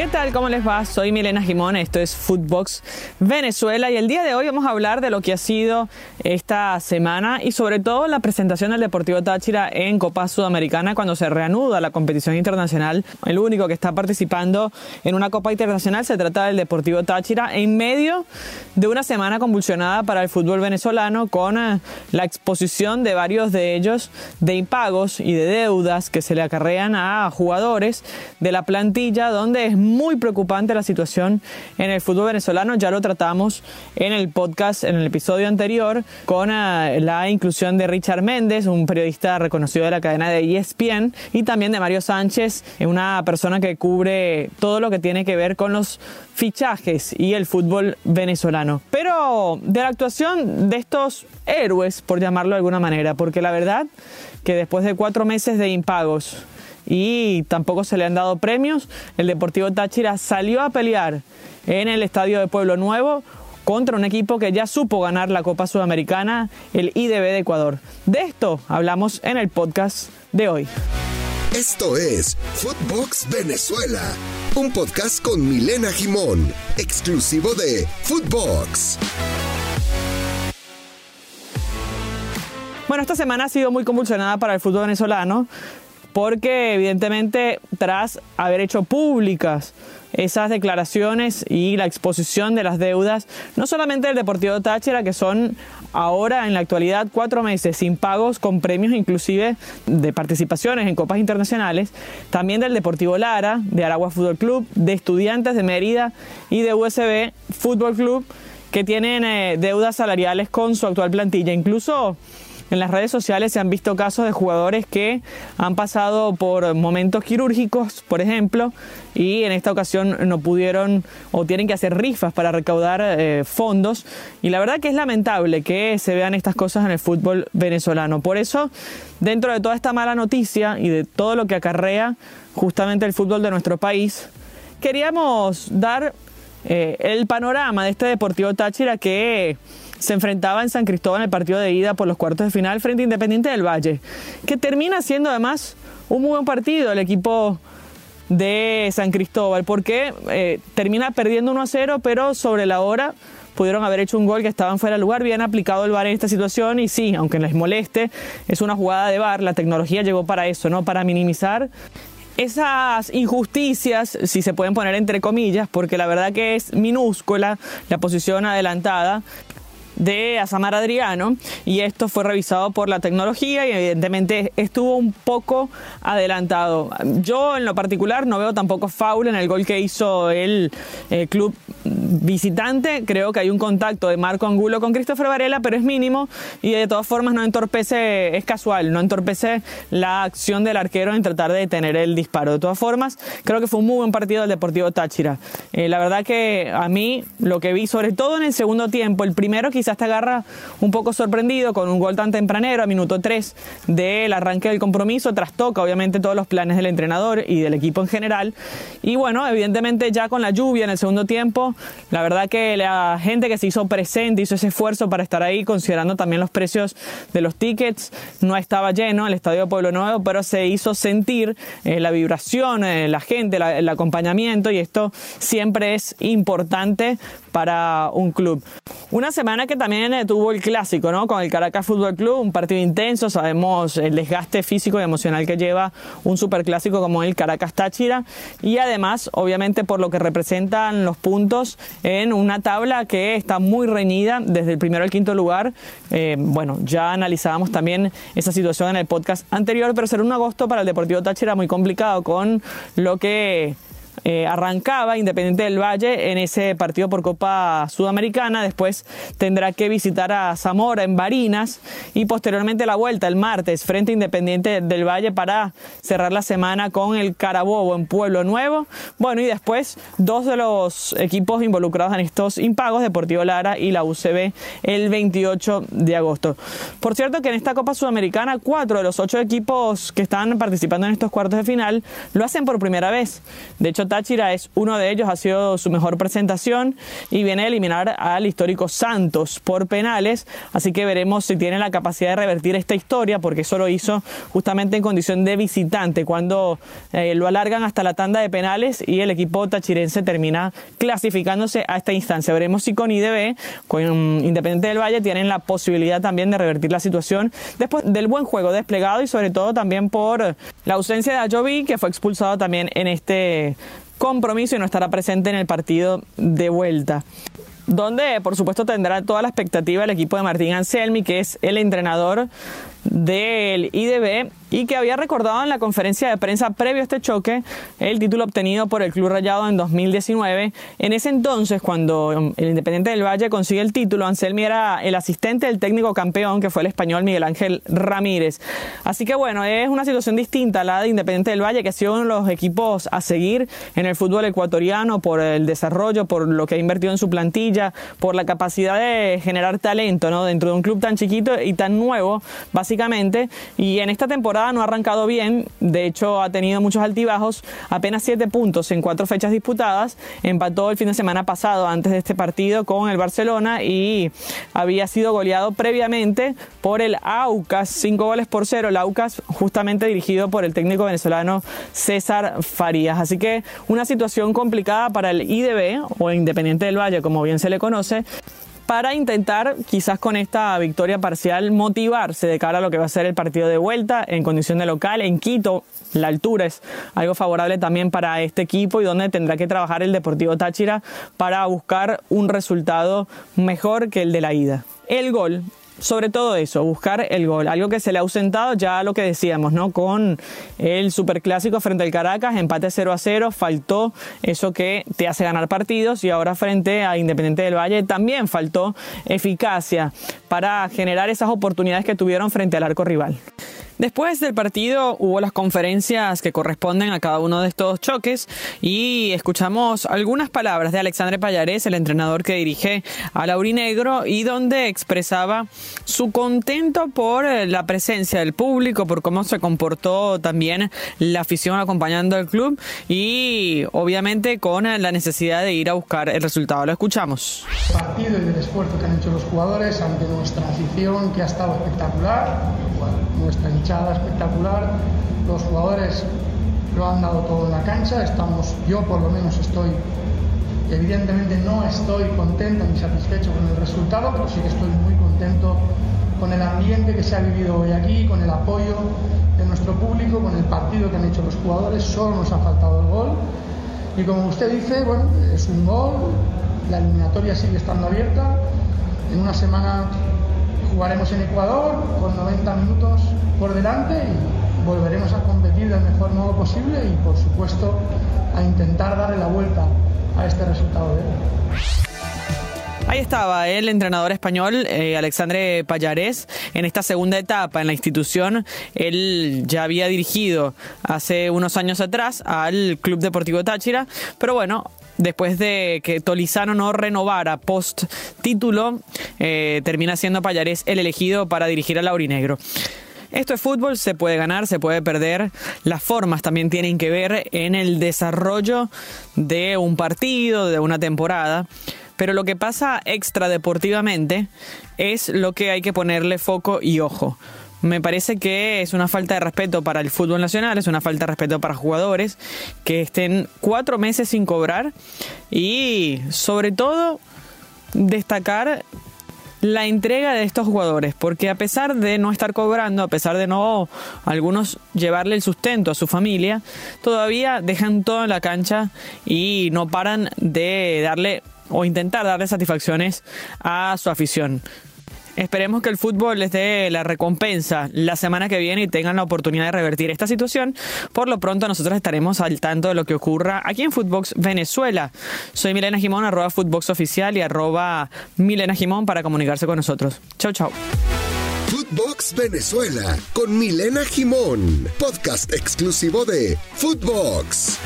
¿Qué tal? ¿Cómo les va? Soy Milena Jimón, esto es Footbox Venezuela y el día de hoy vamos a hablar de lo que ha sido esta semana y sobre todo la presentación del Deportivo Táchira en Copa Sudamericana cuando se reanuda la competición internacional. El único que está participando en una Copa Internacional se trata del Deportivo Táchira en medio de una semana convulsionada para el fútbol venezolano con eh, la exposición de varios de ellos de impagos y de deudas que se le acarrean a jugadores de la plantilla donde es muy preocupante la situación en el fútbol venezolano. Ya lo tratamos en el podcast, en el episodio anterior, con eh, la inclusión de Richard Méndez, un periodista reconocido de la cadena de ESPN, y también de Mario Sánchez, una persona que cubre todo lo que tiene que ver con los fichajes y el fútbol venezolano. Pero de la actuación de estos héroes, por llamarlo de alguna manera, porque la verdad que después de cuatro meses de impagos, y tampoco se le han dado premios. El Deportivo Táchira salió a pelear en el Estadio de Pueblo Nuevo contra un equipo que ya supo ganar la Copa Sudamericana, el IDB de Ecuador. De esto hablamos en el podcast de hoy. Esto es Footbox Venezuela, un podcast con Milena Jimón, exclusivo de Footbox. Bueno, esta semana ha sido muy convulsionada para el fútbol venezolano porque evidentemente tras haber hecho públicas esas declaraciones y la exposición de las deudas, no solamente del Deportivo Táchira, que son ahora en la actualidad cuatro meses sin pagos con premios inclusive de participaciones en copas internacionales, también del Deportivo Lara, de Aragua Fútbol Club, de Estudiantes de Mérida y de USB Fútbol Club, que tienen eh, deudas salariales con su actual plantilla. Incluso en las redes sociales se han visto casos de jugadores que han pasado por momentos quirúrgicos, por ejemplo, y en esta ocasión no pudieron o tienen que hacer rifas para recaudar eh, fondos. Y la verdad que es lamentable que se vean estas cosas en el fútbol venezolano. Por eso, dentro de toda esta mala noticia y de todo lo que acarrea justamente el fútbol de nuestro país, queríamos dar eh, el panorama de este Deportivo Táchira que se enfrentaba en San Cristóbal en el partido de ida por los cuartos de final frente a Independiente del Valle, que termina siendo además un muy buen partido el equipo de San Cristóbal, porque eh, termina perdiendo 1 a 0, pero sobre la hora pudieron haber hecho un gol que estaban fuera de lugar, bien aplicado el VAR en esta situación y sí, aunque les moleste, es una jugada de VAR, la tecnología llegó para eso, ¿no? Para minimizar esas injusticias, si se pueden poner entre comillas, porque la verdad que es minúscula la posición adelantada, de Asamar Adriano y esto fue revisado por la tecnología y evidentemente estuvo un poco adelantado. Yo en lo particular no veo tampoco foul en el gol que hizo el eh, club visitante. Creo que hay un contacto de Marco Angulo con Christopher Varela, pero es mínimo y de todas formas no entorpece, es casual, no entorpece la acción del arquero en tratar de detener el disparo. De todas formas, creo que fue un muy buen partido del Deportivo Táchira. Eh, la verdad que a mí lo que vi, sobre todo en el segundo tiempo, el primero quizás te agarra un poco sorprendido con un gol tan tempranero a minuto 3 del arranque del compromiso, trastoca obviamente todos los planes del entrenador y del equipo en general. Y bueno, evidentemente ya con la lluvia en el segundo tiempo, la verdad que la gente que se hizo presente, hizo ese esfuerzo para estar ahí, considerando también los precios de los tickets, no estaba lleno el Estadio Pueblo Nuevo, pero se hizo sentir eh, la vibración, eh, la gente, el acompañamiento y esto siempre es importante para un club. Una semana que también eh, tuvo el clásico, ¿no? Con el Caracas Fútbol Club, un partido intenso, sabemos el desgaste físico y emocional que lleva un superclásico como el Caracas Táchira y además, obviamente, por lo que representan los puntos en una tabla que está muy reñida desde el primero al quinto lugar. Eh, bueno, ya analizábamos también esa situación en el podcast anterior, pero será un agosto para el Deportivo Táchira muy complicado con lo que eh, arrancaba Independiente del Valle en ese partido por Copa Sudamericana, después tendrá que visitar a Zamora en Barinas y posteriormente la vuelta el martes frente a Independiente del Valle para cerrar la semana con el Carabobo en Pueblo Nuevo. Bueno, y después dos de los equipos involucrados en estos impagos, Deportivo Lara y la UCB, el 28 de agosto. Por cierto que en esta Copa Sudamericana, cuatro de los ocho equipos que están participando en estos cuartos de final lo hacen por primera vez. De hecho, Táchira es uno de ellos, ha sido su mejor presentación y viene a eliminar al histórico Santos por penales, así que veremos si tiene la capacidad de revertir esta historia, porque eso lo hizo justamente en condición de visitante, cuando eh, lo alargan hasta la tanda de penales y el equipo tachirense termina clasificándose a esta instancia. Veremos si con IDB, con Independiente del Valle, tienen la posibilidad también de revertir la situación después del buen juego desplegado y sobre todo también por la ausencia de Ajovi, que fue expulsado también en este compromiso y no estará presente en el partido de vuelta donde por supuesto tendrá toda la expectativa el equipo de Martín Anselmi, que es el entrenador del IDB y que había recordado en la conferencia de prensa previo a este choque el título obtenido por el Club Rayado en 2019. En ese entonces, cuando el Independiente del Valle consigue el título, Anselmi era el asistente del técnico campeón, que fue el español Miguel Ángel Ramírez. Así que bueno, es una situación distinta la de Independiente del Valle, que ha sido uno de los equipos a seguir en el fútbol ecuatoriano por el desarrollo, por lo que ha invertido en su plantilla, por la capacidad de generar talento ¿no? dentro de un club tan chiquito y tan nuevo, básicamente. Y en esta temporada no ha arrancado bien, de hecho ha tenido muchos altibajos, apenas 7 puntos en cuatro fechas disputadas, empató el fin de semana pasado antes de este partido con el Barcelona y había sido goleado previamente por el Aucas, 5 goles por 0, el Aucas justamente dirigido por el técnico venezolano César Farías. Así que una situación complicada para el IDB o Independiente del Valle, como bien se le conoce, para intentar quizás con esta victoria parcial motivarse de cara a lo que va a ser el partido de vuelta en condición de local en Quito. La altura es algo favorable también para este equipo y donde tendrá que trabajar el Deportivo Táchira para buscar un resultado mejor que el de la ida. El gol sobre todo eso, buscar el gol, algo que se le ha ausentado ya lo que decíamos, ¿no? Con el superclásico frente al Caracas, empate 0 a 0, faltó eso que te hace ganar partidos y ahora frente a Independiente del Valle también faltó eficacia para generar esas oportunidades que tuvieron frente al arco rival. Después del partido hubo las conferencias que corresponden a cada uno de estos choques y escuchamos algunas palabras de Alexandre Payarés, el entrenador que dirige a Laurinegro y donde expresaba su contento por la presencia del público, por cómo se comportó también la afición acompañando al club y obviamente con la necesidad de ir a buscar el resultado. Lo escuchamos. partido y del esfuerzo que han hecho los jugadores ante nuestra afición que ha estado espectacular, nuestra espectacular, los jugadores lo han dado todo en la cancha, estamos, yo por lo menos estoy, evidentemente no estoy contento ni satisfecho con el resultado, pero sí que estoy muy contento con el ambiente que se ha vivido hoy aquí, con el apoyo de nuestro público, con el partido que han hecho los jugadores, solo nos ha faltado el gol. Y como usted dice, bueno, es un gol, la eliminatoria sigue estando abierta, en una semana jugaremos en Ecuador con 90 minutos por delante y volveremos a competir del mejor modo posible y por supuesto a intentar darle la vuelta a este resultado de hoy. Ahí estaba el entrenador español eh, Alexandre Payarés en esta segunda etapa en la institución. Él ya había dirigido hace unos años atrás al Club Deportivo Táchira, pero bueno, después de que Tolizano no renovara post título, eh, termina siendo Payarés el elegido para dirigir al Laurinegro. Esto es fútbol, se puede ganar, se puede perder. Las formas también tienen que ver en el desarrollo de un partido, de una temporada. Pero lo que pasa extra deportivamente es lo que hay que ponerle foco y ojo. Me parece que es una falta de respeto para el fútbol nacional, es una falta de respeto para jugadores que estén cuatro meses sin cobrar y sobre todo destacar la entrega de estos jugadores, porque a pesar de no estar cobrando, a pesar de no algunos llevarle el sustento a su familia, todavía dejan todo en la cancha y no paran de darle o intentar darle satisfacciones a su afición. Esperemos que el fútbol les dé la recompensa la semana que viene y tengan la oportunidad de revertir esta situación. Por lo pronto nosotros estaremos al tanto de lo que ocurra aquí en Footbox Venezuela. Soy Milena Jimón, arroba Footbox Oficial y arroba Milena Jimón para comunicarse con nosotros. Chau, chau. Footbox Venezuela con Milena Jimón, podcast exclusivo de Footbox.